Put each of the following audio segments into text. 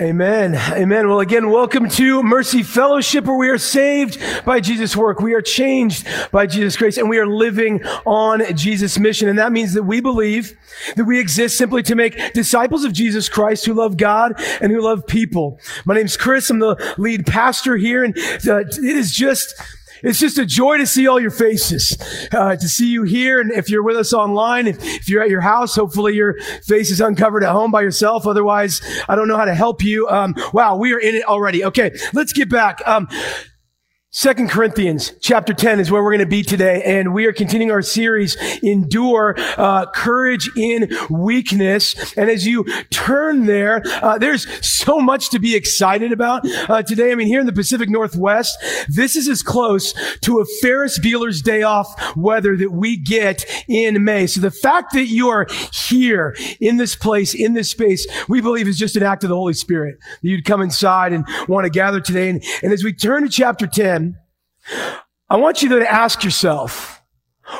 Amen. Amen. Well, again, welcome to Mercy Fellowship where we are saved by Jesus' work. We are changed by Jesus' grace and we are living on Jesus' mission. And that means that we believe that we exist simply to make disciples of Jesus Christ who love God and who love people. My name's Chris. I'm the lead pastor here and uh, it is just it's just a joy to see all your faces, uh, to see you here. And if you're with us online, if, if, you're at your house, hopefully your face is uncovered at home by yourself. Otherwise, I don't know how to help you. Um, wow, we are in it already. Okay, let's get back. Um, Second Corinthians chapter 10 is where we're going to be today. And we are continuing our series, Endure, uh, Courage in Weakness. And as you turn there, uh, there's so much to be excited about uh, today. I mean, here in the Pacific Northwest, this is as close to a Ferris Bueller's day off weather that we get in May. So the fact that you are here in this place, in this space, we believe is just an act of the Holy Spirit. That you'd come inside and want to gather today. And, and as we turn to chapter 10, I want you to ask yourself,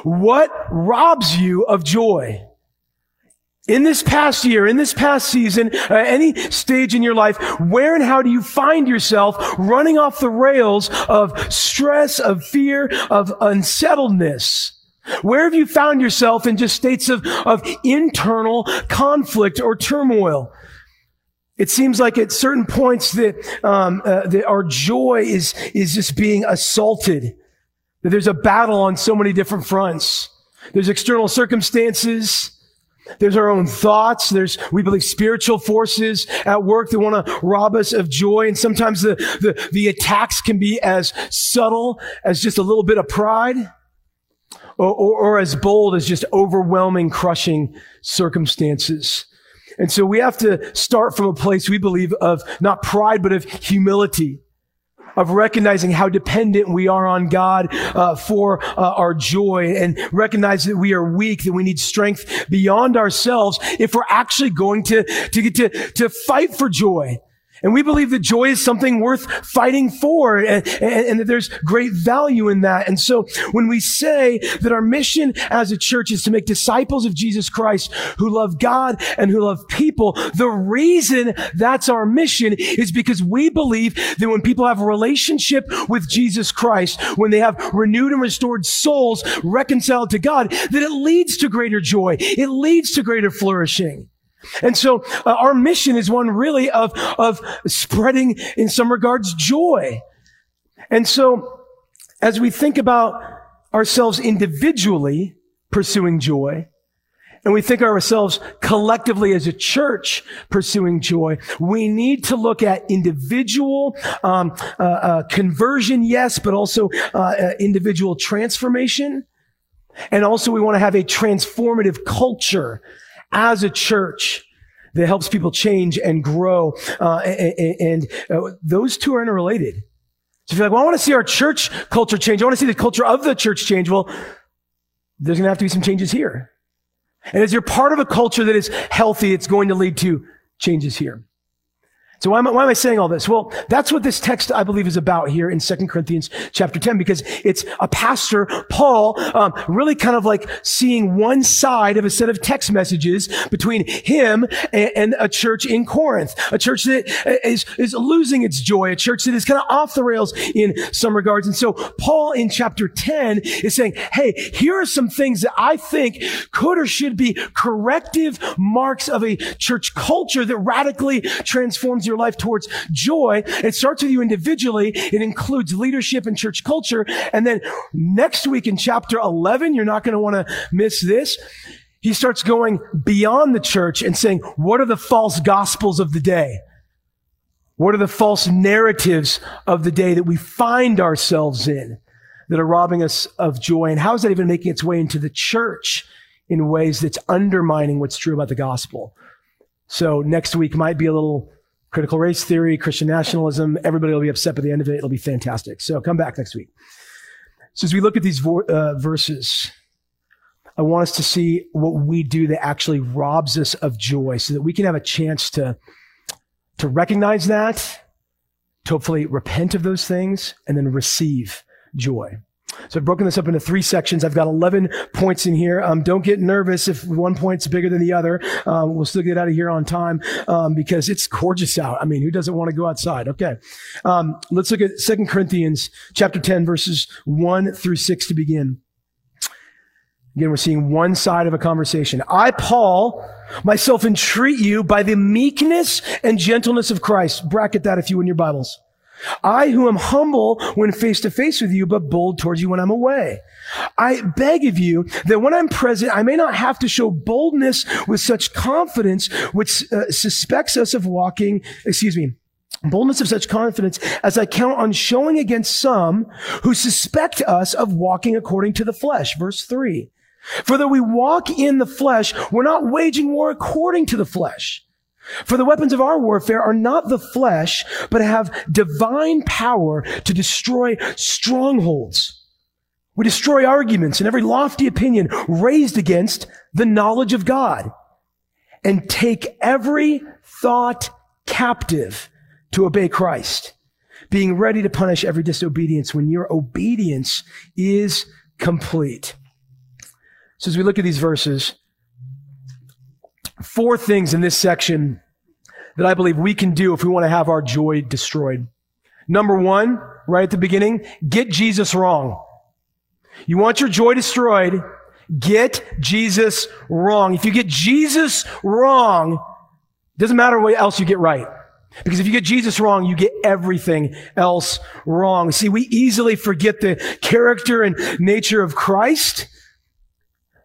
what robs you of joy? In this past year, in this past season, uh, any stage in your life, where and how do you find yourself running off the rails of stress, of fear, of unsettledness? Where have you found yourself in just states of, of internal conflict or turmoil? It seems like at certain points that, um, uh, that our joy is, is just being assaulted. That there's a battle on so many different fronts. There's external circumstances. There's our own thoughts. There's, we believe, spiritual forces at work that want to rob us of joy. And sometimes the, the, the attacks can be as subtle as just a little bit of pride or, or, or as bold as just overwhelming, crushing circumstances. And so we have to start from a place we believe of not pride, but of humility of recognizing how dependent we are on God uh, for uh, our joy and recognize that we are weak, that we need strength beyond ourselves if we're actually going to, to get to, to fight for joy. And we believe that joy is something worth fighting for and, and, and, that there's great value in that. And so when we say that our mission as a church is to make disciples of Jesus Christ who love God and who love people, the reason that's our mission is because we believe that when people have a relationship with Jesus Christ, when they have renewed and restored souls reconciled to God, that it leads to greater joy. It leads to greater flourishing. And so uh, our mission is one really of, of spreading in some regards joy. And so as we think about ourselves individually pursuing joy, and we think ourselves collectively as a church pursuing joy, we need to look at individual um, uh, uh, conversion, yes, but also uh, uh individual transformation. And also we want to have a transformative culture as a church that helps people change and grow. Uh, and, and uh, those two are interrelated. So if you're like, well, I want to see our church culture change. I want to see the culture of the church change. Well, there's going to have to be some changes here. And as you're part of a culture that is healthy, it's going to lead to changes here. So why am, I, why am I saying all this? Well, that's what this text, I believe, is about here in 2 Corinthians chapter 10, because it's a pastor, Paul, um, really kind of like seeing one side of a set of text messages between him and, and, a church in Corinth, a church that is, is losing its joy, a church that is kind of off the rails in some regards. And so Paul in chapter 10 is saying, hey, here are some things that I think could or should be corrective marks of a church culture that radically transforms your life towards joy. It starts with you individually. It includes leadership and church culture. And then next week in chapter 11, you're not going to want to miss this. He starts going beyond the church and saying, what are the false gospels of the day? What are the false narratives of the day that we find ourselves in that are robbing us of joy? And how is that even making its way into the church in ways that's undermining what's true about the gospel? So next week might be a little critical race theory, Christian nationalism. Everybody will be upset by the end of it. It'll be fantastic. So come back next week. So as we look at these vo- uh, verses, I want us to see what we do that actually robs us of joy so that we can have a chance to, to recognize that, to hopefully repent of those things, and then receive joy. So I've broken this up into three sections. I've got 11 points in here. Um, don't get nervous if one point's bigger than the other. Um, we'll still get out of here on time um, because it's gorgeous out. I mean, who doesn't want to go outside? Okay. Um, let's look at Second Corinthians chapter 10, verses 1 through 6 to begin. Again, we're seeing one side of a conversation. I, Paul, myself entreat you by the meekness and gentleness of Christ. Bracket that if you in your Bibles. I who am humble when face to face with you, but bold towards you when I'm away. I beg of you that when I'm present, I may not have to show boldness with such confidence, which uh, suspects us of walking, excuse me, boldness of such confidence as I count on showing against some who suspect us of walking according to the flesh. Verse three. For though we walk in the flesh, we're not waging war according to the flesh. For the weapons of our warfare are not the flesh, but have divine power to destroy strongholds. We destroy arguments and every lofty opinion raised against the knowledge of God and take every thought captive to obey Christ, being ready to punish every disobedience when your obedience is complete. So as we look at these verses, four things in this section that I believe we can do if we want to have our joy destroyed. Number one, right at the beginning, get Jesus wrong. You want your joy destroyed, get Jesus wrong. If you get Jesus wrong, doesn't matter what else you get right. Because if you get Jesus wrong, you get everything else wrong. See, we easily forget the character and nature of Christ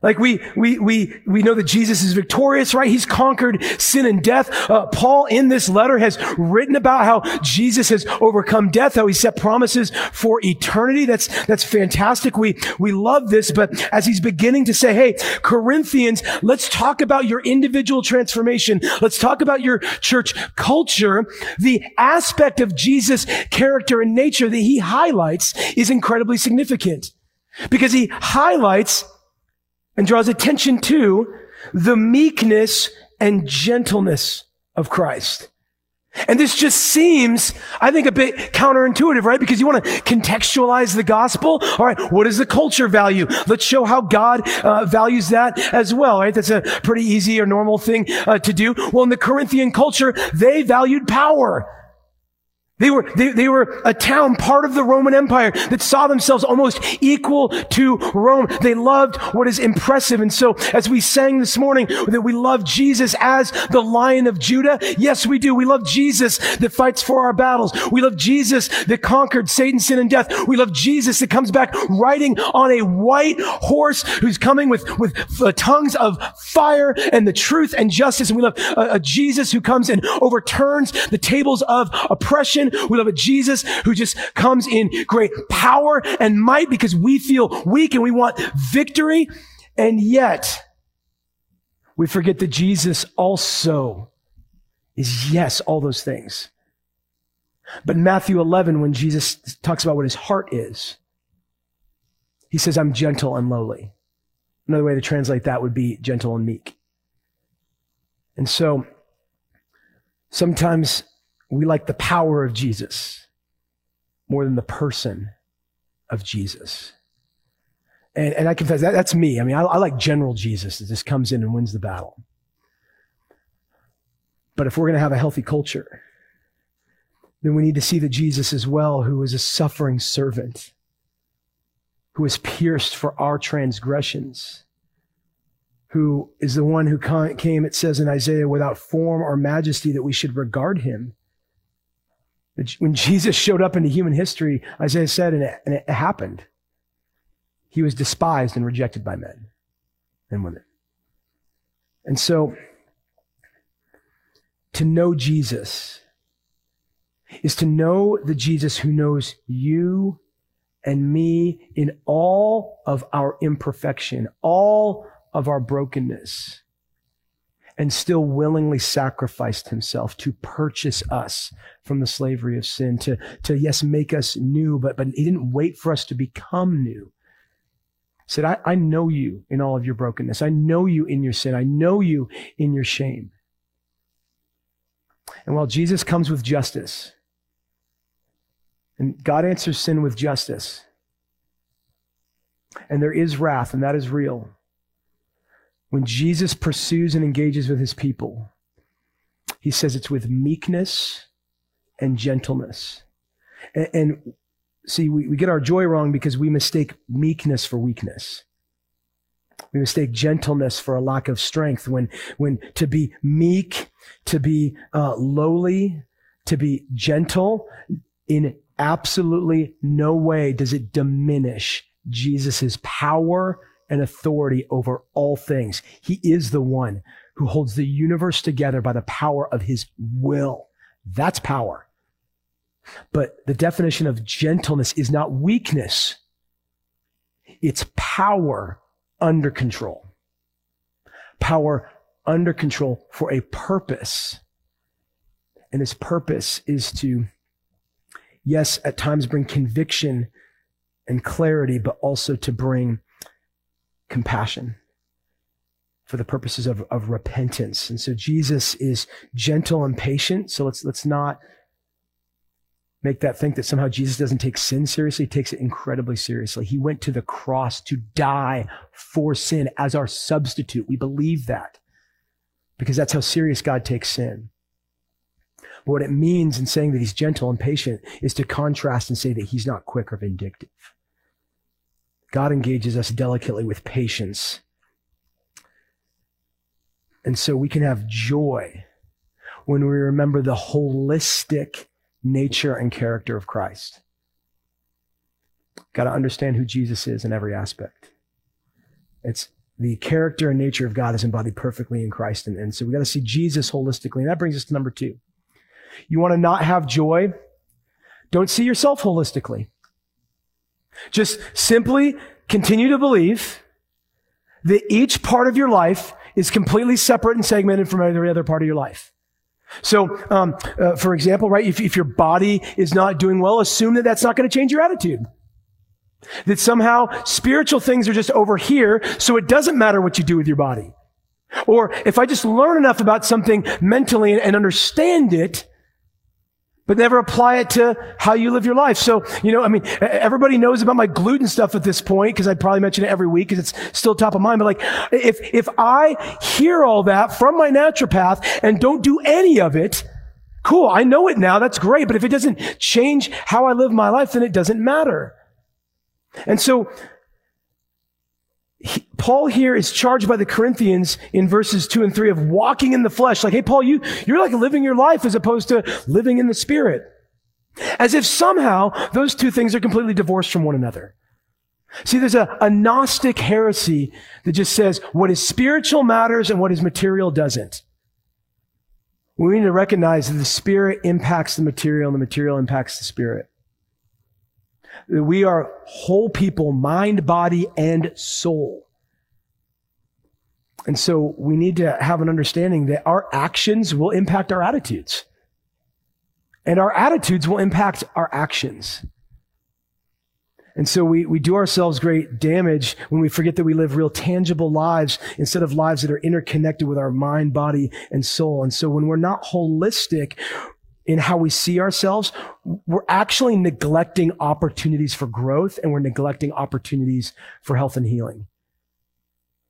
like we, we, we, we know that Jesus is victorious, right? He's conquered sin and death. Uh, Paul in this letter has written about how Jesus has overcome death, how he set promises for eternity. That's, that's fantastic. We, we love this, but as he's beginning to say, Hey, Corinthians, let's talk about your individual transformation. Let's talk about your church culture. The aspect of Jesus' character and nature that he highlights is incredibly significant because he highlights and draws attention to the meekness and gentleness of Christ. And this just seems, I think, a bit counterintuitive, right? Because you want to contextualize the gospel. All right, what is the culture value? Let's show how God uh, values that as well, right? That's a pretty easy or normal thing uh, to do. Well, in the Corinthian culture, they valued power. They were, they, they were a town, part of the Roman Empire that saw themselves almost equal to Rome. They loved what is impressive. And so as we sang this morning that we love Jesus as the lion of Judah, yes, we do. We love Jesus that fights for our battles. We love Jesus that conquered Satan, sin, and death. We love Jesus that comes back riding on a white horse who's coming with, with tongues of fire and the truth and justice. And we love a Jesus who comes and overturns the tables of oppression we love a Jesus who just comes in great power and might because we feel weak and we want victory. And yet we forget that Jesus also is yes, all those things. But Matthew 11, when Jesus talks about what his heart is, he says, I'm gentle and lowly. Another way to translate that would be gentle and meek. And so sometimes we like the power of Jesus more than the person of Jesus. And, and I confess that that's me. I mean, I, I like General Jesus that just comes in and wins the battle. But if we're going to have a healthy culture, then we need to see the Jesus as well, who is a suffering servant, who is pierced for our transgressions, who is the one who came, it says in Isaiah, without form or majesty, that we should regard him. When Jesus showed up into human history, Isaiah said, and it, and it happened. He was despised and rejected by men and women. And so, to know Jesus is to know the Jesus who knows you and me in all of our imperfection, all of our brokenness and still willingly sacrificed himself to purchase us from the slavery of sin, to, to yes, make us new, but, but he didn't wait for us to become new. He said, I, I know you in all of your brokenness. I know you in your sin. I know you in your shame. And while Jesus comes with justice, and God answers sin with justice, And there is wrath, and that is real. When Jesus pursues and engages with his people, he says it's with meekness and gentleness. And, and see, we, we get our joy wrong because we mistake meekness for weakness. We mistake gentleness for a lack of strength when, when to be meek, to be uh, lowly, to be gentle in absolutely no way does it diminish Jesus' power and authority over all things. He is the one who holds the universe together by the power of his will. That's power. But the definition of gentleness is not weakness. It's power under control. Power under control for a purpose. And his purpose is to, yes, at times bring conviction and clarity, but also to bring compassion for the purposes of, of repentance. And so Jesus is gentle and patient. So let's, let's not make that think that somehow Jesus doesn't take sin seriously. He takes it incredibly seriously. He went to the cross to die for sin as our substitute. We believe that because that's how serious God takes sin. What it means in saying that he's gentle and patient is to contrast and say that he's not quick or vindictive. God engages us delicately with patience. And so we can have joy when we remember the holistic nature and character of Christ. Got to understand who Jesus is in every aspect. It's the character and nature of God is embodied perfectly in Christ. And, and so we got to see Jesus holistically. And that brings us to number two. You want to not have joy? Don't see yourself holistically. Just simply continue to believe that each part of your life is completely separate and segmented from every other part of your life. So, um, uh, for example, right, if, if your body is not doing well, assume that that's not going to change your attitude. That somehow spiritual things are just over here, so it doesn't matter what you do with your body. Or if I just learn enough about something mentally and, and understand it, but never apply it to how you live your life. So, you know, I mean, everybody knows about my gluten stuff at this point because I'd probably mention it every week because it's still top of mind. But like, if, if I hear all that from my naturopath and don't do any of it, cool. I know it now. That's great. But if it doesn't change how I live my life, then it doesn't matter. And so he, Paul here is charged by the Corinthians in verses two and three of walking in the flesh. Like, hey, Paul, you, you're like living your life as opposed to living in the spirit. As if somehow those two things are completely divorced from one another. See, there's a, a Gnostic heresy that just says what is spiritual matters and what is material doesn't. We need to recognize that the spirit impacts the material and the material impacts the spirit. We are whole people, mind, body, and soul. And so we need to have an understanding that our actions will impact our attitudes. And our attitudes will impact our actions. And so we, we do ourselves great damage when we forget that we live real tangible lives instead of lives that are interconnected with our mind, body, and soul. And so when we're not holistic, in how we see ourselves, we're actually neglecting opportunities for growth and we're neglecting opportunities for health and healing.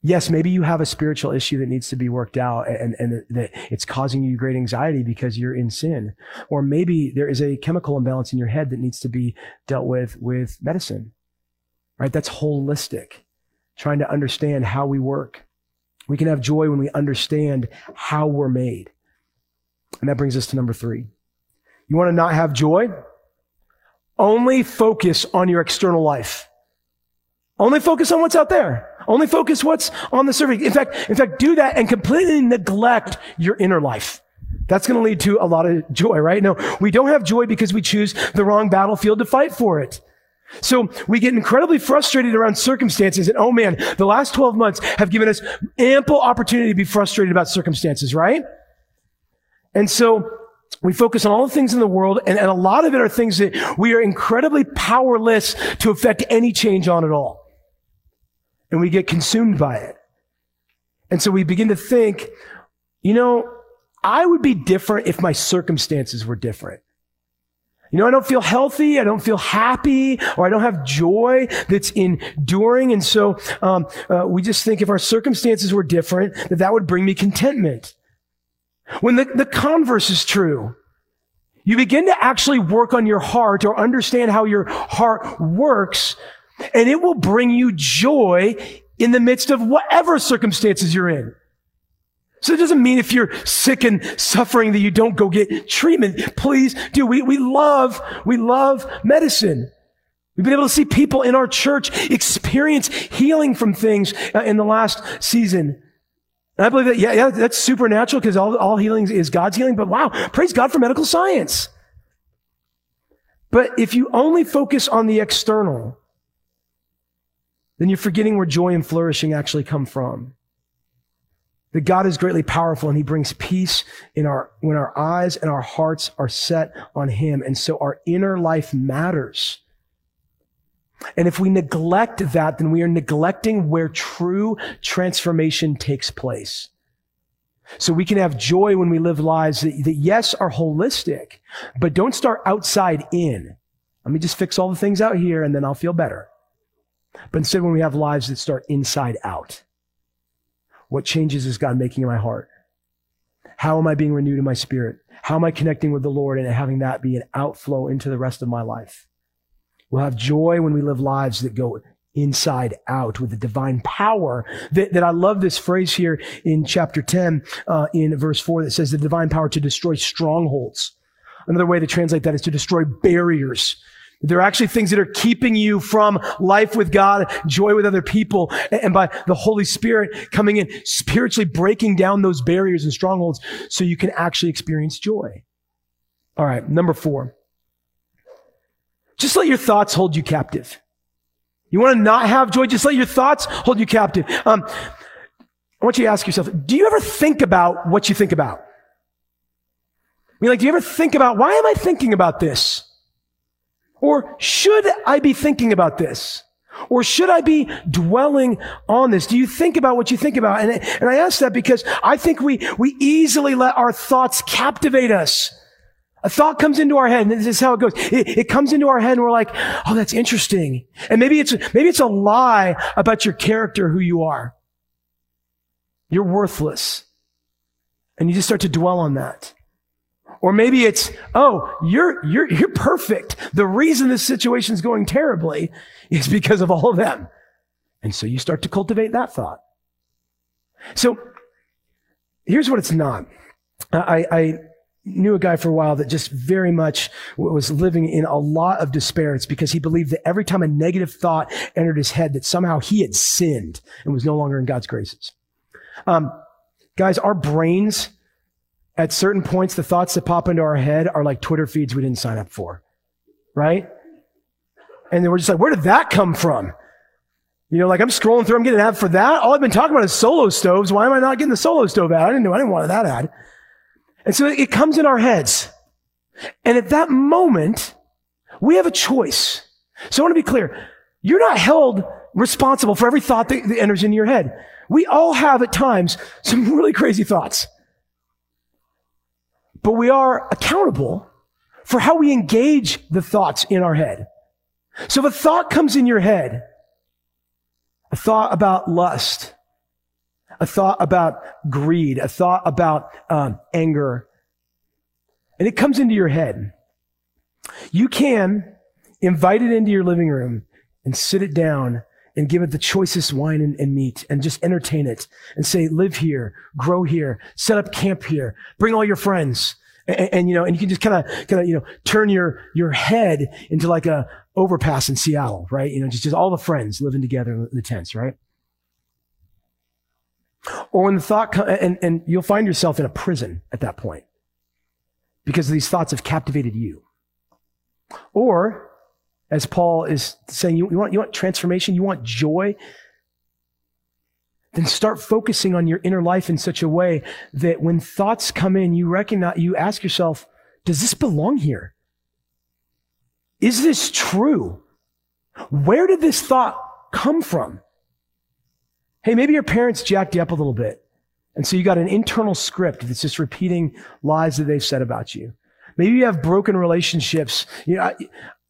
Yes, maybe you have a spiritual issue that needs to be worked out and, and that it's causing you great anxiety because you're in sin. Or maybe there is a chemical imbalance in your head that needs to be dealt with with medicine, right? That's holistic, trying to understand how we work. We can have joy when we understand how we're made. And that brings us to number three. You want to not have joy? Only focus on your external life. Only focus on what's out there. Only focus what's on the surface. In fact, in fact, do that and completely neglect your inner life. That's going to lead to a lot of joy, right? No, we don't have joy because we choose the wrong battlefield to fight for it. So we get incredibly frustrated around circumstances and oh man, the last 12 months have given us ample opportunity to be frustrated about circumstances, right? And so we focus on all the things in the world, and, and a lot of it are things that we are incredibly powerless to affect any change on at all. And we get consumed by it. And so we begin to think, you know, I would be different if my circumstances were different. You know, I don't feel healthy. I don't feel happy or I don't have joy that's enduring. And so, um, uh, we just think if our circumstances were different, that that would bring me contentment. When the, the converse is true, you begin to actually work on your heart or understand how your heart works, and it will bring you joy in the midst of whatever circumstances you're in. So it doesn't mean if you're sick and suffering that you don't go get treatment. Please do. We, we love, we love medicine. We've been able to see people in our church experience healing from things uh, in the last season. And I believe that, yeah, yeah, that's supernatural because all, all healing is God's healing. But wow, praise God for medical science. But if you only focus on the external, then you're forgetting where joy and flourishing actually come from that God is greatly powerful and he brings peace in our, when our eyes and our hearts are set on him. And so our inner life matters. And if we neglect that, then we are neglecting where true transformation takes place. So we can have joy when we live lives that, that yes, are holistic, but don't start outside in. Let me just fix all the things out here and then I'll feel better. But instead, when we have lives that start inside out. What changes is God making in my heart? How am I being renewed in my spirit? How am I connecting with the Lord and having that be an outflow into the rest of my life? We'll have joy when we live lives that go inside out with the divine power that, that I love this phrase here in chapter 10, uh, in verse 4 that says the divine power to destroy strongholds. Another way to translate that is to destroy barriers there are actually things that are keeping you from life with God, joy with other people, and by the Holy Spirit coming in, spiritually breaking down those barriers and strongholds so you can actually experience joy. All right, number four. Just let your thoughts hold you captive. You want to not have joy? Just let your thoughts hold you captive. Um, I want you to ask yourself, do you ever think about what you think about? I mean, like, do you ever think about, why am I thinking about this? Or should I be thinking about this? Or should I be dwelling on this? Do you think about what you think about? And, and I ask that because I think we, we easily let our thoughts captivate us. A thought comes into our head, and this is how it goes. It, it, comes into our head, and we're like, "Oh, that's interesting." And maybe it's maybe it's a lie about your character, who you are. You're worthless, and you just start to dwell on that. Or maybe it's, oh, you're, you're, you're perfect. The reason this situation is going terribly is because of all of them. And so you start to cultivate that thought. So here's what it's not. I, I knew a guy for a while that just very much was living in a lot of despair. It's because he believed that every time a negative thought entered his head, that somehow he had sinned and was no longer in God's graces. Um, guys, our brains at certain points, the thoughts that pop into our head are like Twitter feeds we didn't sign up for, right? And then we're just like, where did that come from? You know, like I'm scrolling through, I'm getting an ad for that. All I've been talking about is solo stoves. Why am I not getting the solo stove ad? I didn't know, I didn't want that ad. And so it comes in our heads. And at that moment, we have a choice. So I want to be clear. You're not held responsible for every thought that, that enters into your head. We all have at times some really crazy thoughts but we are accountable for how we engage the thoughts in our head. So if a thought comes in your head, a thought about lust, a thought about greed, a thought about um, anger, and it comes into your head, you can invite it into your living room and sit it down and give it the choicest wine and, and, meat and just entertain it and say, live here, grow here, set up camp here, bring all your friends. And, and you know, and you can just kind of, kind of, you know, turn your, your head into like a overpass in Seattle, right? You know, just, just all the friends living together in the tents, right? Or when the thought, comes, and, and you'll find yourself in a prison at that point because these thoughts have captivated you. Or as Paul is saying, you, you, want, you want transformation, you want joy, then start focusing on your inner life in such a way that when thoughts come in, you recognize, you ask yourself, does this belong here? Is this true? Where did this thought come from? Hey, maybe your parents jacked you up a little bit. And so you got an internal script that's just repeating lies that they've said about you. Maybe you have broken relationships. You know, I,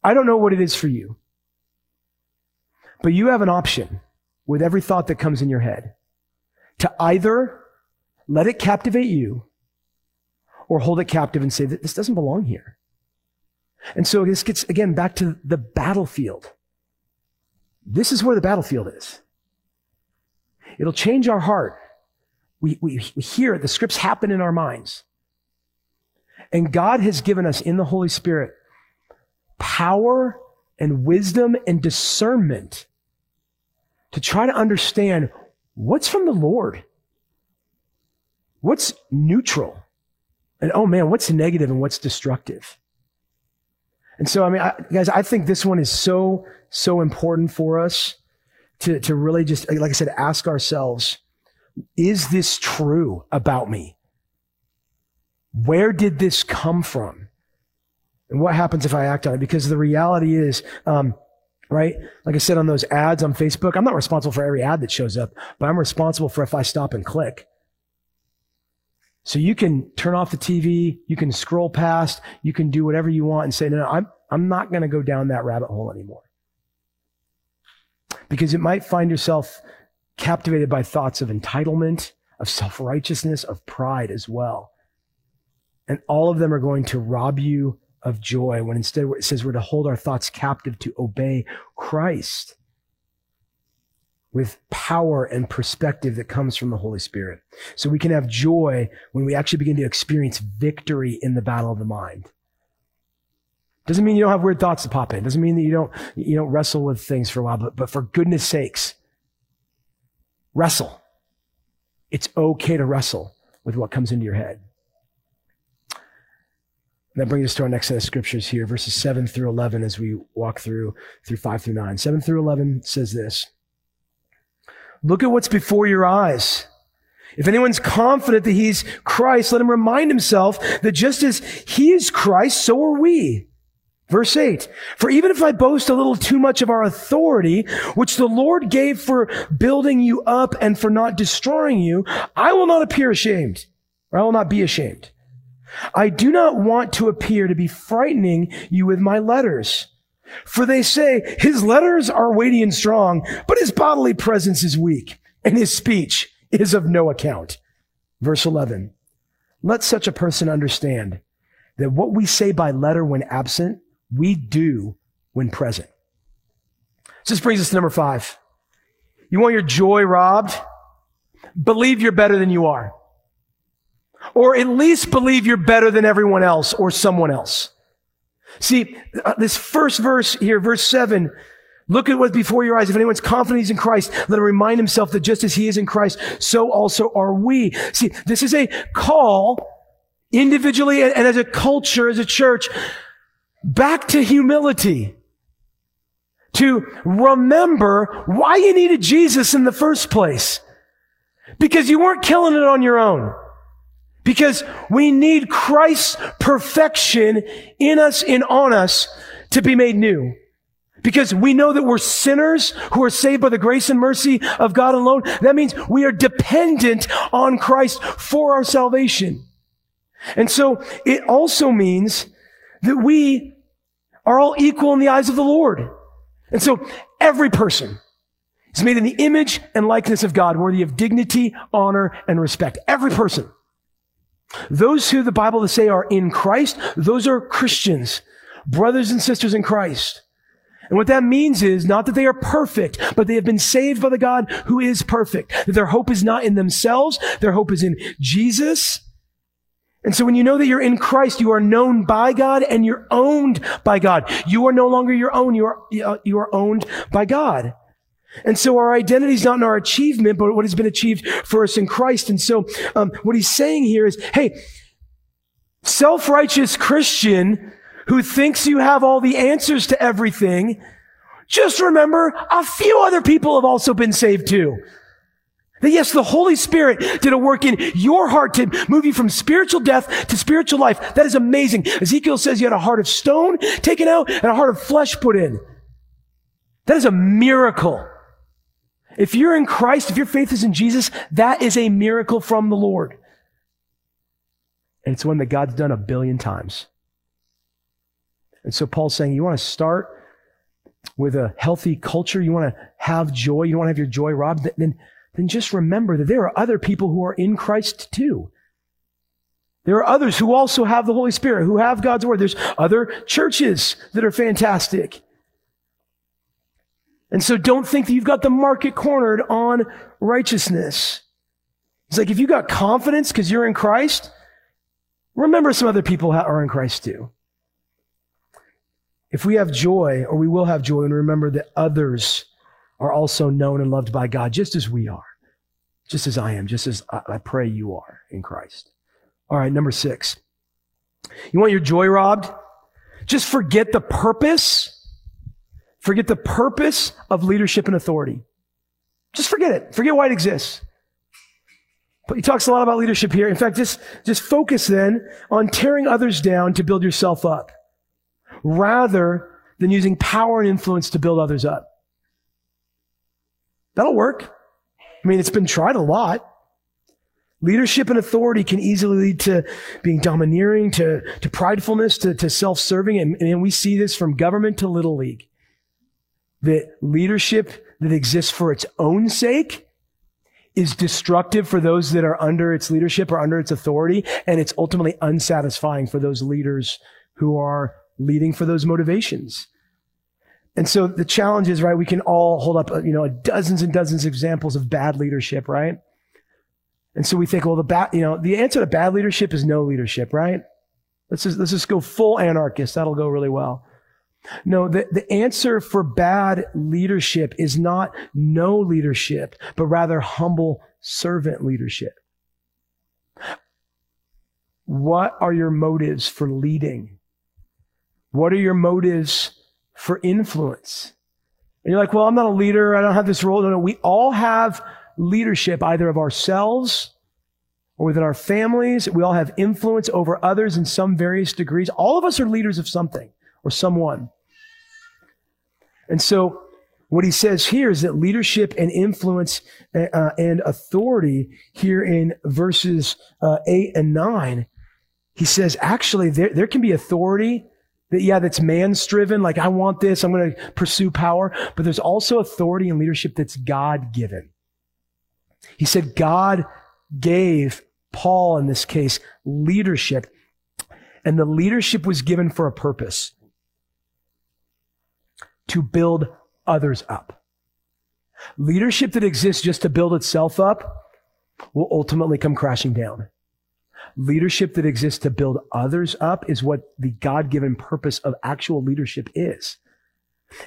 I don't know what it is for you. But you have an option with every thought that comes in your head to either let it captivate you or hold it captive and say that this doesn't belong here. And so this gets again back to the battlefield. This is where the battlefield is. It'll change our heart. We, we, we hear. The scripts happen in our minds. And God has given us in the Holy Spirit power and wisdom and discernment to try to understand what's from the Lord, what's neutral, and oh man, what's negative and what's destructive. And so, I mean, I, guys, I think this one is so, so important for us to, to really just, like I said, ask ourselves, is this true about me? Where did this come from? And what happens if I act on it? Because the reality is, um, right? Like I said on those ads on Facebook, I'm not responsible for every ad that shows up, but I'm responsible for if I stop and click. So you can turn off the TV, you can scroll past, you can do whatever you want and say, no, no I'm, I'm not going to go down that rabbit hole anymore. Because it might find yourself captivated by thoughts of entitlement, of self-righteousness, of pride as well. And all of them are going to rob you of joy when instead it says we're to hold our thoughts captive to obey Christ with power and perspective that comes from the Holy Spirit. So we can have joy when we actually begin to experience victory in the battle of the mind. Doesn't mean you don't have weird thoughts to pop in. Doesn't mean that you don't, you don't wrestle with things for a while, but, but for goodness sakes, wrestle. It's okay to wrestle with what comes into your head. And that brings us to our next set of scriptures here, verses 7 through 11, as we walk through, through 5 through 9. 7 through 11 says this. Look at what's before your eyes. If anyone's confident that he's Christ, let him remind himself that just as he is Christ, so are we. Verse 8, for even if I boast a little too much of our authority, which the Lord gave for building you up and for not destroying you, I will not appear ashamed, or I will not be ashamed. I do not want to appear to be frightening you with my letters. For they say, his letters are weighty and strong, but his bodily presence is weak, and his speech is of no account. Verse 11. Let such a person understand that what we say by letter when absent, we do when present. So this brings us to number five. You want your joy robbed? Believe you're better than you are. Or at least believe you're better than everyone else or someone else. See, uh, this first verse here, verse seven, look at what's before your eyes. If anyone's confident he's in Christ, let him remind himself that just as he is in Christ, so also are we. See, this is a call individually and as a culture, as a church, back to humility. To remember why you needed Jesus in the first place. Because you weren't killing it on your own. Because we need Christ's perfection in us and on us to be made new. Because we know that we're sinners who are saved by the grace and mercy of God alone. That means we are dependent on Christ for our salvation. And so it also means that we are all equal in the eyes of the Lord. And so every person is made in the image and likeness of God, worthy of dignity, honor, and respect. Every person. Those who the Bible say are in Christ, those are Christians, brothers and sisters in Christ. And what that means is not that they are perfect, but they have been saved by the God who is perfect. That their hope is not in themselves, their hope is in Jesus. And so when you know that you're in Christ, you are known by God and you're owned by God. You are no longer your own, you are, you are owned by God. And so our identity is not in our achievement, but what has been achieved for us in Christ. And so um, what he's saying here is, hey, self-righteous Christian who thinks you have all the answers to everything, just remember a few other people have also been saved too. That yes, the Holy Spirit did a work in your heart to move you from spiritual death to spiritual life. That is amazing. Ezekiel says you had a heart of stone taken out and a heart of flesh put in. That is a miracle. If you're in Christ, if your faith is in Jesus, that is a miracle from the Lord. And it's one that God's done a billion times. And so Paul's saying, you want to start with a healthy culture, you want to have joy, you want to have your joy robbed, then, then just remember that there are other people who are in Christ too. There are others who also have the Holy Spirit, who have God's Word. There's other churches that are fantastic. And so don't think that you've got the market cornered on righteousness. It's like if you got confidence because you're in Christ, remember some other people are in Christ too. If we have joy, or we will have joy, and remember that others are also known and loved by God just as we are, just as I am, just as I pray you are in Christ. All right, number six. You want your joy robbed? Just forget the purpose. Forget the purpose of leadership and authority. Just forget it. Forget why it exists. But he talks a lot about leadership here. In fact, just, just focus then on tearing others down to build yourself up rather than using power and influence to build others up. That'll work. I mean, it's been tried a lot. Leadership and authority can easily lead to being domineering, to, to pridefulness, to, to self-serving. And, and we see this from government to little league. That leadership that exists for its own sake is destructive for those that are under its leadership or under its authority. And it's ultimately unsatisfying for those leaders who are leading for those motivations. And so the challenge is, right, we can all hold up, uh, you know, dozens and dozens of examples of bad leadership, right? And so we think, well, the bad, you know, the answer to bad leadership is no leadership, right? Let's just, let's just go full anarchist. That'll go really well. No, the, the answer for bad leadership is not no leadership, but rather humble servant leadership. What are your motives for leading? What are your motives for influence? And you're like, well, I'm not a leader. I don't have this role. No, no, we all have leadership either of ourselves or within our families. We all have influence over others in some various degrees. All of us are leaders of something or someone. And so what he says here is that leadership and influence uh, and authority here in verses uh, 8 and 9, he says actually there, there can be authority that, yeah, that's man striven. Like, I want this. I'm going to pursue power. But there's also authority and leadership that's God given. He said God gave Paul, in this case, leadership. And the leadership was given for a purpose to build others up. Leadership that exists just to build itself up will ultimately come crashing down. Leadership that exists to build others up is what the God given purpose of actual leadership is.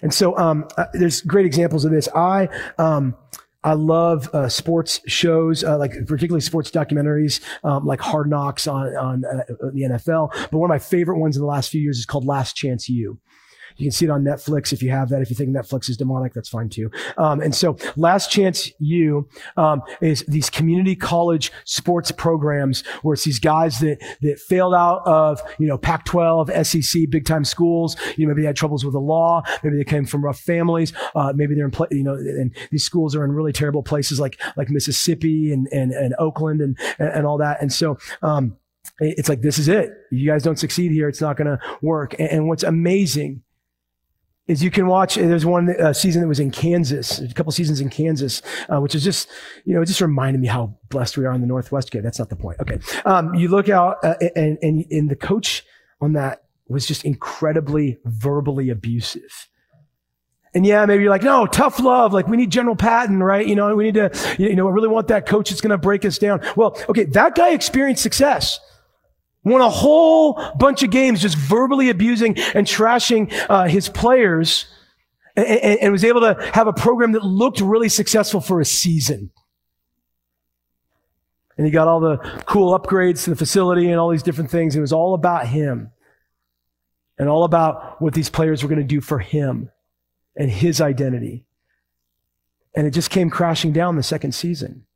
And so, um, uh, there's great examples of this. I, um, I love uh, sports shows, uh, like particularly sports documentaries, um, like Hard Knocks on on uh, the NFL. But one of my favorite ones in the last few years is called Last Chance U. You can see it on Netflix if you have that. If you think Netflix is demonic, that's fine too. Um, and so Last Chance U um, is these community college sports programs where it's these guys that that failed out of you know Pac-12, SEC, big time schools. You know maybe they had troubles with the law. Maybe they came from rough families. Uh, maybe they're in you know and these schools are in really terrible places like like Mississippi and and, and Oakland and, and all that. And so. Um, it's like this is it. You guys don't succeed here. It's not going to work. And what's amazing is you can watch, there's one uh, season that was in Kansas, a couple seasons in Kansas, uh, which is just, you know, it just reminded me how blessed we are in the Northwest. Okay, that's not the point. Okay. Um, you look out uh, and, and, and the coach on that was just incredibly verbally abusive. And yeah, maybe you're like, no, tough love. Like we need General Patton, right? You know, we need to, you know, I really want that coach that's going to break us down. Well, okay, that guy experienced success. Won a whole bunch of games just verbally abusing and trashing uh, his players and, and, and was able to have a program that looked really successful for a season. And he got all the cool upgrades to the facility and all these different things. It was all about him and all about what these players were going to do for him and his identity. And it just came crashing down the second season.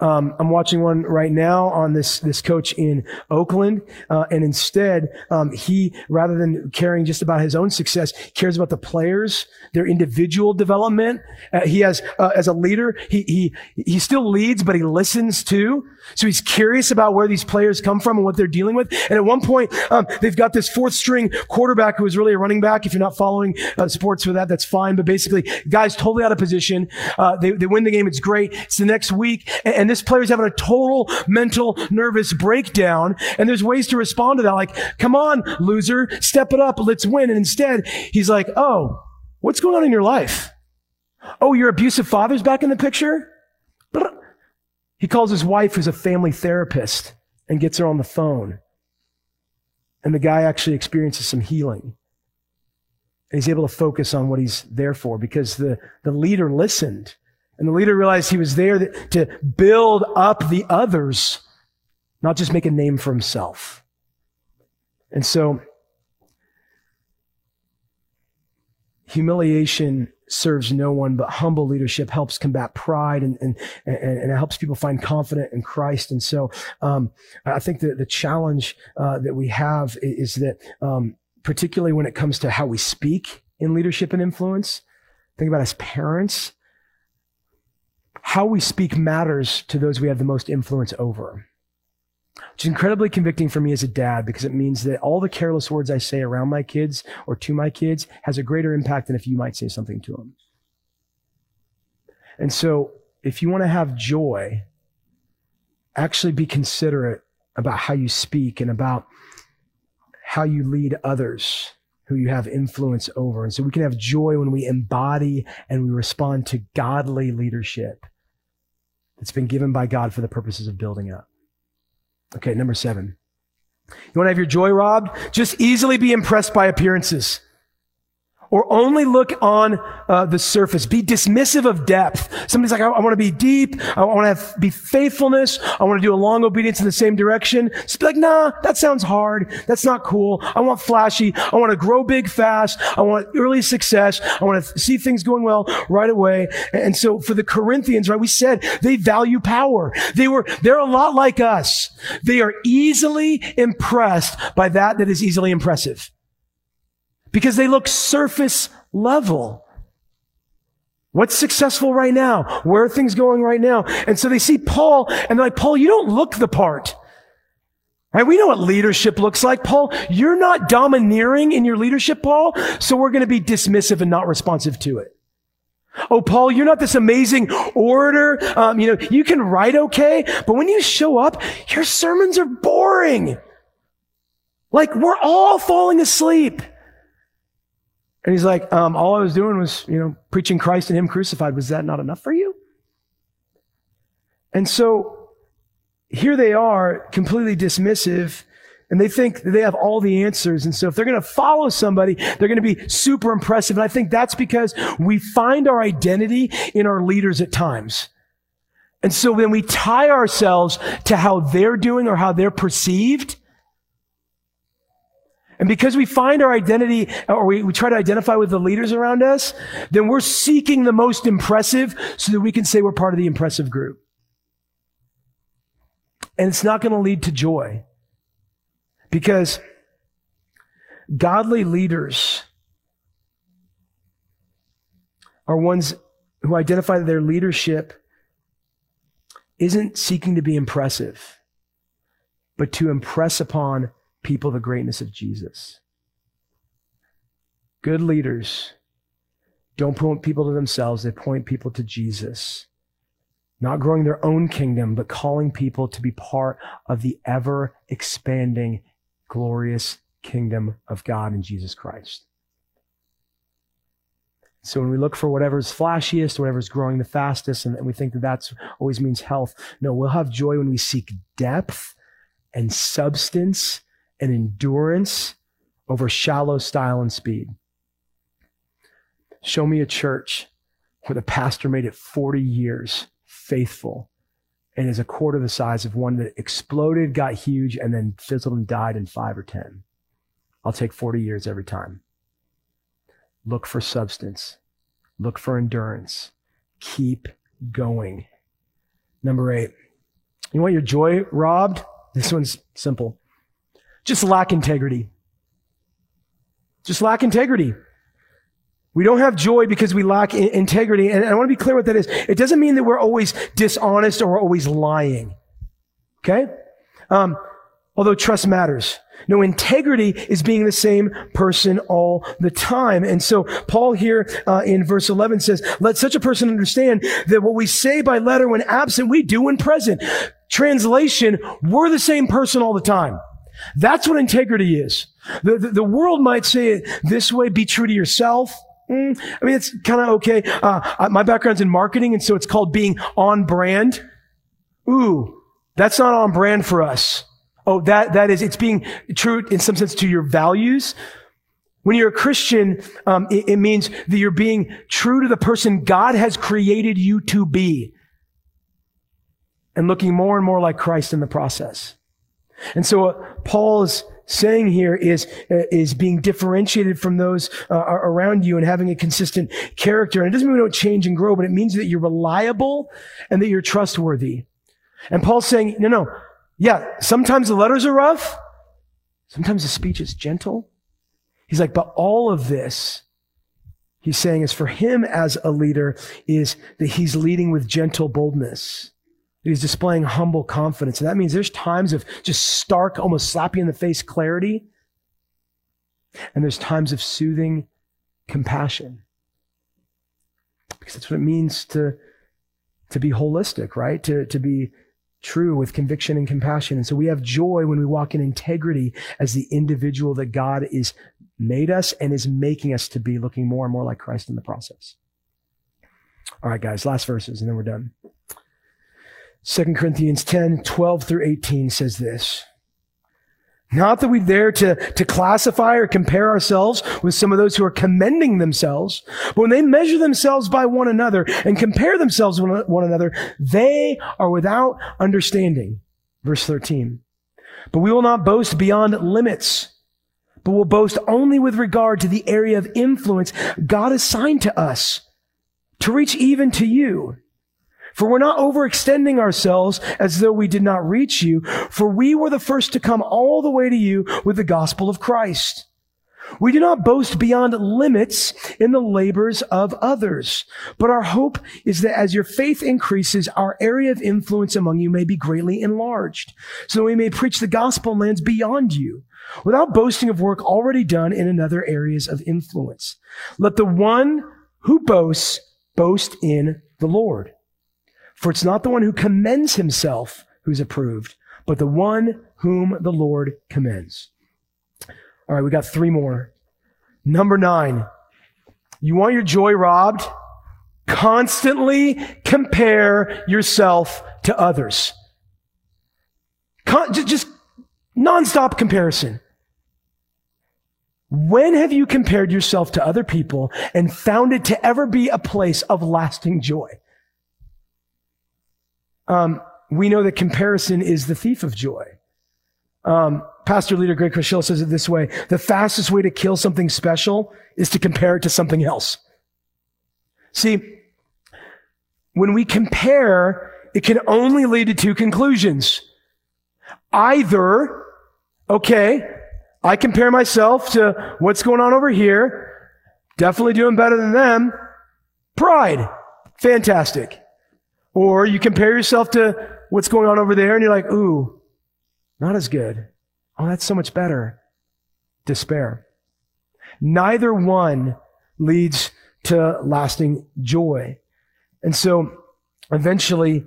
Um, I'm watching one right now on this this coach in Oakland, uh, and instead um, he, rather than caring just about his own success, cares about the players, their individual development. Uh, he has, uh, as a leader, he he he still leads, but he listens too. So he's curious about where these players come from and what they're dealing with. And at one point, um, they've got this fourth string quarterback who is really a running back. If you're not following uh, sports for that, that's fine. But basically, guys totally out of position. Uh, they they win the game. It's great. It's the next week, and, and this player's having a total mental nervous breakdown. And there's ways to respond to that. Like, come on, loser, step it up. Let's win. And instead, he's like, oh, what's going on in your life? Oh, your abusive father's back in the picture? He calls his wife, who's a family therapist, and gets her on the phone. And the guy actually experiences some healing. And he's able to focus on what he's there for because the, the leader listened and the leader realized he was there to build up the others, not just make a name for himself. And so, humiliation serves no one, but humble leadership helps combat pride and, and, and, and it helps people find confidence in Christ. And so, um, I think that the challenge, uh, that we have is that, um, particularly when it comes to how we speak in leadership and influence, think about as parents, how we speak matters to those we have the most influence over. Is incredibly convicting for me as a dad because it means that all the careless words I say around my kids or to my kids has a greater impact than if you might say something to them. And so, if you want to have joy, actually be considerate about how you speak and about how you lead others who you have influence over. And so we can have joy when we embody and we respond to godly leadership that's been given by God for the purposes of building up. Okay, number seven. You want to have your joy robbed? Just easily be impressed by appearances or only look on uh, the surface. Be dismissive of depth. Somebody's like, I, I want to be deep. I want to be faithfulness. I want to do a long obedience in the same direction. Just be like, nah, that sounds hard. That's not cool. I want flashy. I want to grow big fast. I want early success. I want to see things going well right away. And so for the Corinthians, right, we said they value power. They were, they're a lot like us. They are easily impressed by that that is easily impressive because they look surface level. What's successful right now? Where are things going right now? And so they see Paul and they're like, Paul, you don't look the part. Right? We know what leadership looks like. Paul, you're not domineering in your leadership, Paul. So we're going to be dismissive and not responsive to it. Oh, Paul, you're not this amazing orator. Um, you know, you can write okay, but when you show up, your sermons are boring. Like we're all falling asleep. And he's like, um, all I was doing was, you know, preaching Christ and Him crucified. Was that not enough for you? And so here they are, completely dismissive, and they think they have all the answers. And so if they're going to follow somebody, they're going to be super impressive. And I think that's because we find our identity in our leaders at times. And so when we tie ourselves to how they're doing or how they're perceived, and because we find our identity or we, we try to identify with the leaders around us, then we're seeking the most impressive so that we can say we're part of the impressive group. And it's not going to lead to joy because godly leaders are ones who identify that their leadership isn't seeking to be impressive, but to impress upon people the greatness of Jesus. Good leaders don't point people to themselves, they point people to Jesus. Not growing their own kingdom, but calling people to be part of the ever expanding, glorious kingdom of God in Jesus Christ. So when we look for whatever's flashiest, whatever's growing the fastest, and we think that that's always means health, no, we'll have joy when we seek depth and substance and endurance over shallow style and speed. Show me a church where the pastor made it 40 years faithful and is a quarter the size of one that exploded, got huge, and then fizzled and died in five or 10. I'll take 40 years every time. Look for substance. Look for endurance. Keep going. Number eight, You want your joy robbed? This one's simple. Just lack integrity. Just lack integrity. We don't have joy because we lack integrity. And I want to be clear what that is. It doesn't mean that we're always dishonest or always lying. Okay? Um, although trust matters. No, integrity is being the same person all the time. And so Paul here uh, in verse 11 says, let such a person understand that what we say by letter when absent, we do when present. Translation, we're the same person all the time. That's what integrity is. The, the, the world might say it this way, be true to yourself. Mm, I mean, it's kind of okay. Uh, my background's in marketing, and so it's called being on brand. Ooh, that's not on brand for us. Oh, that, that is, it's being true in some sense to your values. When you're a Christian, um, it, it means that you're being true to the person God has created you to be and looking more and more like Christ in the process. And so what Paul is saying here is, uh, is being differentiated from those uh, around you and having a consistent character. And it doesn't mean we don't change and grow, but it means that you're reliable and that you're trustworthy. And Paul's saying, no, no. Yeah, sometimes the letters are rough. Sometimes the speech is gentle. He's like, but all of this, he's saying is for him as a leader is that he's leading with gentle boldness. He's displaying humble confidence. And that means there's times of just stark, almost slap you in the face clarity. And there's times of soothing compassion. Because that's what it means to, to be holistic, right? To, to be true with conviction and compassion. And so we have joy when we walk in integrity as the individual that God is made us and is making us to be looking more and more like Christ in the process. All right, guys, last verses and then we're done. 2 Corinthians 10, 12 through 18 says this. Not that we dare to, to classify or compare ourselves with some of those who are commending themselves, but when they measure themselves by one another and compare themselves with one another, they are without understanding. Verse 13. But we will not boast beyond limits, but will boast only with regard to the area of influence God assigned to us to reach even to you. For we're not overextending ourselves as though we did not reach you, for we were the first to come all the way to you with the gospel of Christ. We do not boast beyond limits in the labors of others, but our hope is that as your faith increases, our area of influence among you may be greatly enlarged, so we may preach the gospel in lands beyond you, without boasting of work already done in another areas of influence. Let the one who boasts boast in the Lord. For it's not the one who commends himself who's approved, but the one whom the Lord commends. All right, we got three more. Number nine. You want your joy robbed? Constantly compare yourself to others. Con- just nonstop comparison. When have you compared yourself to other people and found it to ever be a place of lasting joy? Um, we know that comparison is the thief of joy. Um, Pastor leader Craig Groeschel says it this way. The fastest way to kill something special is to compare it to something else. See, when we compare, it can only lead to two conclusions. Either, okay, I compare myself to what's going on over here, definitely doing better than them. Pride. Fantastic. Or you compare yourself to what's going on over there and you're like, ooh, not as good. Oh, that's so much better. Despair. Neither one leads to lasting joy. And so eventually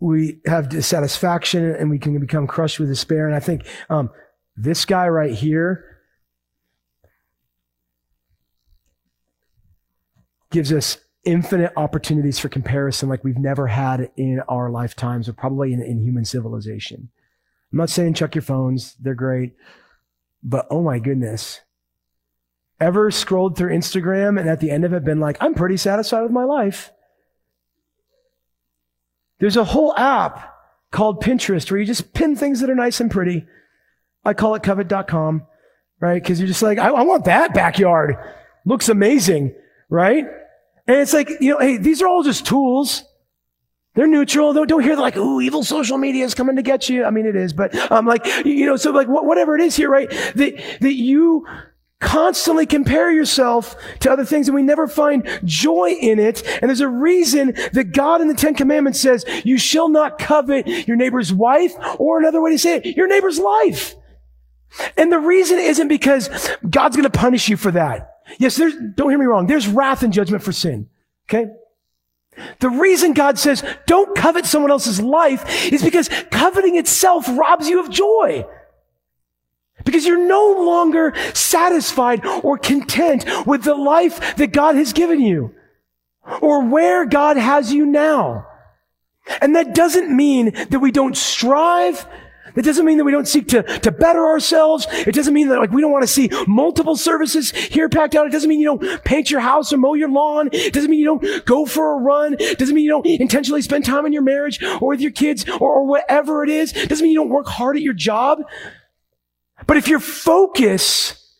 we have dissatisfaction and we can become crushed with despair. And I think um, this guy right here gives us infinite opportunities for comparison like we've never had in our lifetimes or probably in, in human civilization. I'm not saying check your phones, they're great, but oh my goodness. Ever scrolled through Instagram and at the end of it been like, I'm pretty satisfied with my life? There's a whole app called Pinterest where you just pin things that are nice and pretty. I call it covet.com, right? Cause you're just like, I, I want that backyard. Looks amazing, right? And it's like, you know, hey, these are all just tools. They're neutral. Don't, don't hear like, ooh, evil social media is coming to get you. I mean, it is, but, um, like, you know, so like whatever it is here, right? That, that you constantly compare yourself to other things and we never find joy in it. And there's a reason that God in the Ten Commandments says, you shall not covet your neighbor's wife, or another way to say it, your neighbor's life. And the reason isn't because God's going to punish you for that. Yes, there's, don't hear me wrong. There's wrath and judgment for sin. Okay? The reason God says don't covet someone else's life is because coveting itself robs you of joy. Because you're no longer satisfied or content with the life that God has given you or where God has you now. And that doesn't mean that we don't strive it doesn't mean that we don't seek to, to better ourselves. It doesn't mean that like we don't want to see multiple services here packed out. It doesn't mean you don't paint your house or mow your lawn. It doesn't mean you don't go for a run. It doesn't mean you don't intentionally spend time in your marriage or with your kids or, or whatever it is. It doesn't mean you don't work hard at your job. But if your focus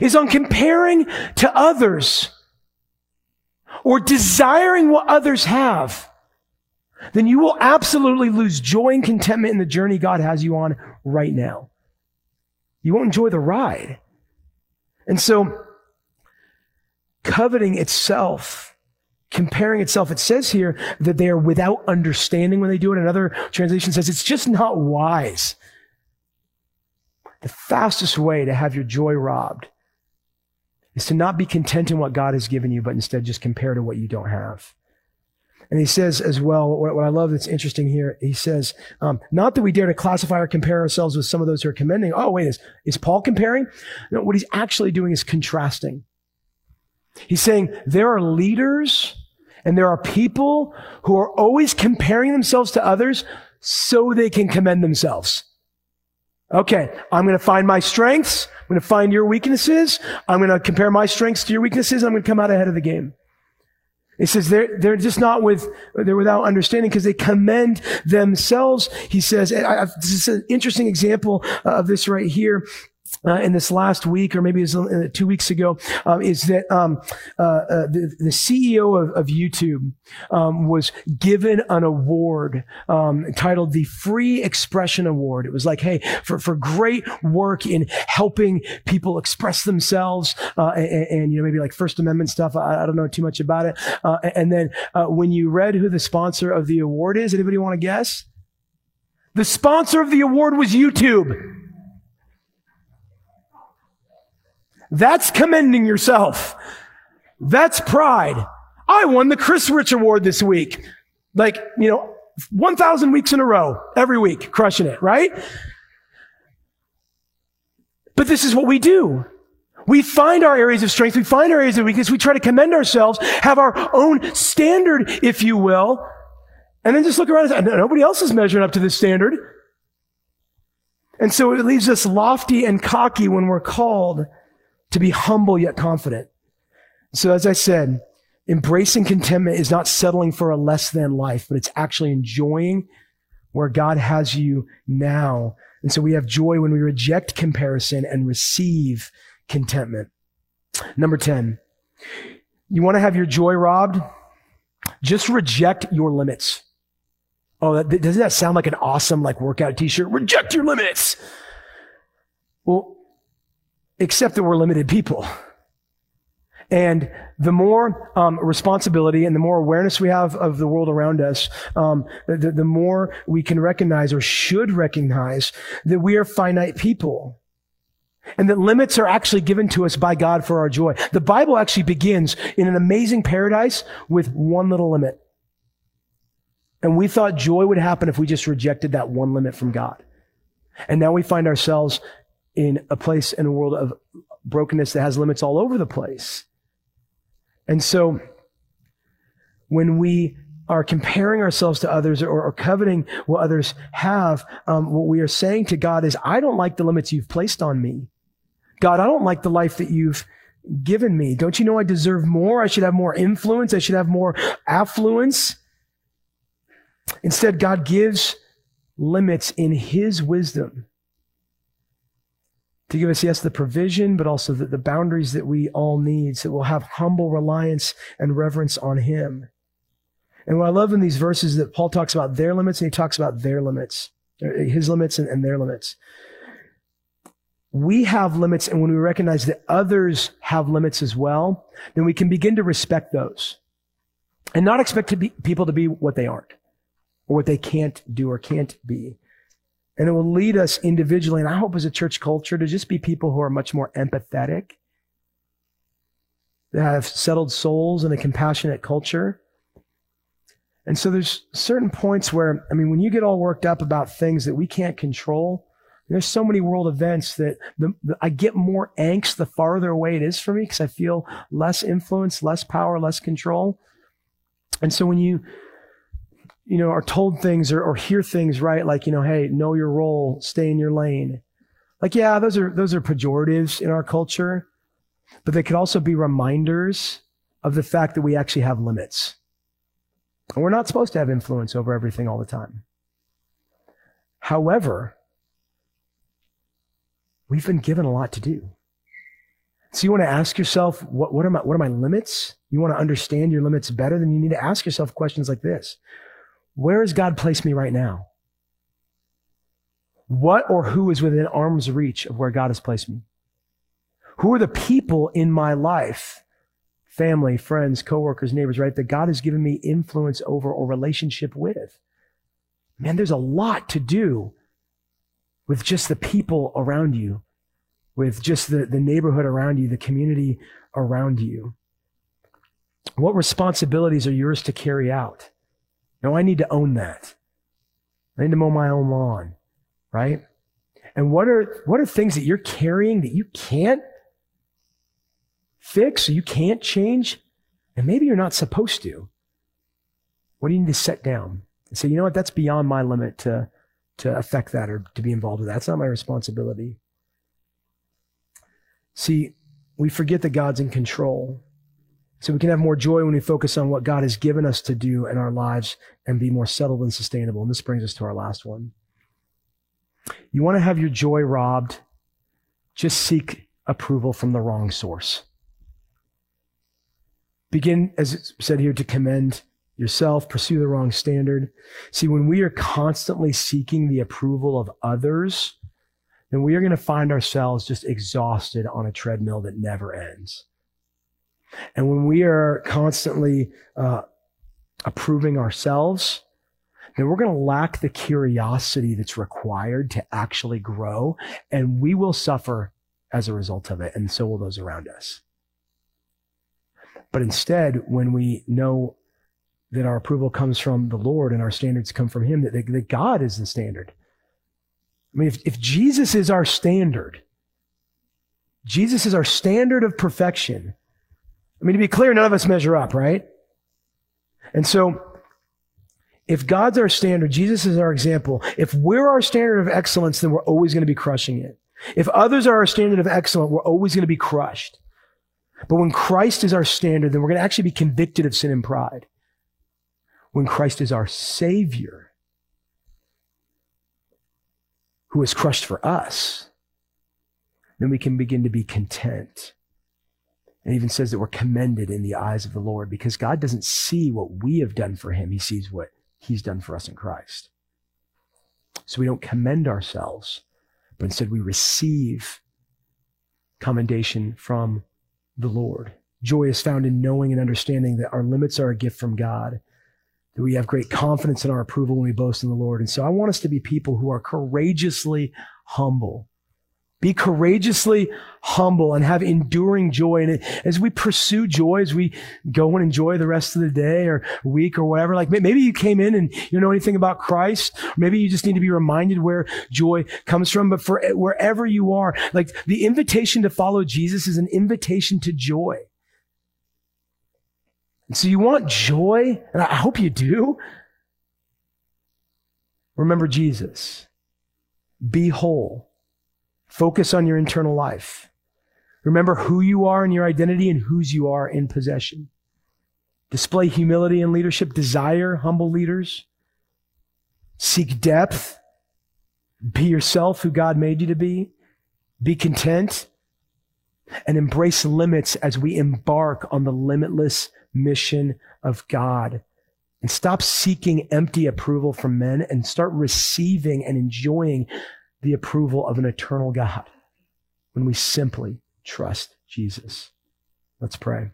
is on comparing to others or desiring what others have, then you will absolutely lose joy and contentment in the journey God has you on right now. You won't enjoy the ride. And so, coveting itself, comparing itself, it says here that they are without understanding when they do it. Another translation says it's just not wise. The fastest way to have your joy robbed is to not be content in what God has given you, but instead just compare to what you don't have. And he says as well, what, what I love that's interesting here, he says, um, not that we dare to classify or compare ourselves with some of those who are commending. Oh, wait, is, is Paul comparing? No, what he's actually doing is contrasting. He's saying there are leaders and there are people who are always comparing themselves to others so they can commend themselves. Okay, I'm going to find my strengths. I'm going to find your weaknesses. I'm going to compare my strengths to your weaknesses. I'm going to come out ahead of the game. He says they're, they're just not with, they're without understanding because they commend themselves. He says, I, I, this is an interesting example uh, of this right here uh, in this last week, or maybe it was uh, two weeks ago, um, is that um, uh, uh, the, the, CEO of, of YouTube um, was given an award um, titled the Free Expression Award. It was like, hey, for, for great work in helping people express themselves, uh, and, and, you know maybe like First Amendment stuff. I, I don't know too much about it. Uh, and then when you read who the sponsor of the award is, anybody want to guess? The sponsor of the award was YouTube. That's commending yourself. That's pride. I won the Chris Rich Award this week. Like, you know, 1,000 weeks in a row, every week, crushing it, right? But this is what we do. We find our areas of strength. We find our areas of weakness. We try to commend ourselves, have our own standard, if you will, and then just look around and say, nobody else is measuring up to this standard. And so it leaves us lofty and cocky when we're called to be humble yet confident. So as I said, embracing contentment is not settling for a less than life, but it's actually enjoying where God has you now. And so we have joy when we reject comparison and receive contentment. Number 10, you want to have your joy robbed? Just reject your limits. Oh, doesn't that sound like an awesome like workout t-shirt? Reject your limits. Well, except that we're limited people. And the more um, responsibility and the more awareness we have of the world around us, um, the, the more we can recognize or should recognize that we are finite people. And that limits are actually given to us by God for our joy. The Bible actually begins in an amazing paradise with one little limit. And we thought joy would happen if we just rejected that one limit from God. And now we find ourselves in a place in a world of brokenness that has limits all over the place. And so when we are comparing ourselves to others or, or coveting what others have, um, what we are saying to God is, I don't like the limits you've placed on me. God, I don't like the life that you've given me. Don't you know I deserve more? I should have more influence. I should have more affluence. Instead, God gives limits in His wisdom to give us, yes, the provision, but also the, the boundaries that we all need so we'll have humble reliance and reverence on Him. And what I love in these verses that Paul talks about their limits and he talks about their limits, his limits and, and their limits. We have limits, and when we recognize that others have limits as well, then we can begin to respect those and not expect to be, people to be what they aren't or what they can't do or can't be. And it will lead us individually, and I hope as a church culture, to just be people who are much more empathetic, that have settled souls and a compassionate culture. And so there's certain points where, I mean, when you get all worked up about things that we can't control, there's so many world events that the, the, I get more angst the farther away it is from me because I feel less influence, less power, less control. And so when you you know, are told things or, or hear things, right? Like, you know, hey, know your role, stay in your lane. Like, yeah, those are, those are pejoratives in our culture, but they could also be reminders of the fact that we actually have limits. And we're not supposed to have influence over everything all the time. However, we've been given a lot to do. So you want to ask yourself, what, what, are my, what are my limits? You want to understand your limits better? Then you need to ask yourself questions like this. Where has God placed me right now? What or who is within arm's reach of where God has placed me? Who are the people in my life, family, friends, coworkers, neighbors, right, that God has given me influence over or relationship with? Man, there's a lot to do with just the people around you, with just the, the neighborhood around you, the community around you. What responsibilities are yours to carry out? No, I need to own that. I need to mow my own lawn, right? And what are, what are things that you're carrying that you can't fix or you can't change? And maybe you're not supposed to. What do you need to set down and say, you know what, that's beyond my limit to, to affect that or to be involved with that. That's not my responsibility. See, we forget that God's in control. So we can have more joy when we focus on what God has given us to do in our lives and be more settled and sustainable. And this brings us to our last one. You want to have your joy robbed? Just seek approval from the wrong source. Begin, as it's said here, to commend yourself, pursue the wrong standard. See, when we are constantly seeking the approval of others, then we are going to find ourselves just exhausted on a treadmill that never ends. And when we are constantly uh, approving ourselves, then we're going to lack the curiosity that's required to actually grow, and we will suffer as a result of it, and so will those around us. But instead, when we know that our approval comes from the Lord and our standards come from Him, that, that God is the standard. I mean, if, if Jesus is our standard, Jesus is our standard of perfection, I mean, to be clear, none of us measure up, right? And so, if God's our standard, Jesus is our example, if we're our standard of excellence, then we're always going to be crushing it. If others are our standard of excellence, we're always going to be crushed. But when Christ is our standard, then we're going to actually be convicted of sin and pride. When Christ is our Savior, who is crushed for us, then we can begin to be content and even says that we're commended in the eyes of the Lord because God doesn't see what we have done for him. He sees what he's done for us in Christ. So we don't commend ourselves, but instead we receive commendation from the Lord. Joy is found in knowing and understanding that our limits are a gift from God, that we have great confidence in our approval when we boast in the Lord. And so I want us to be people who are courageously humble be courageously humble and have enduring joy. And as we pursue joy, as we go and enjoy the rest of the day or week or whatever, like maybe you came in and you don't know anything about Christ. Maybe you just need to be reminded where joy comes from. But for wherever you are, like the invitation to follow Jesus is an invitation to joy. And so you want joy, and I hope you do. Remember Jesus. Be whole. Focus on your internal life. Remember who you are in your identity and whose you are in possession. Display humility and leadership. Desire humble leaders. Seek depth. Be yourself who God made you to be. Be content. And embrace limits as we embark on the limitless mission of God and stop seeking empty approval from men and start receiving and enjoying the approval of an eternal God when we simply trust Jesus. Let's pray.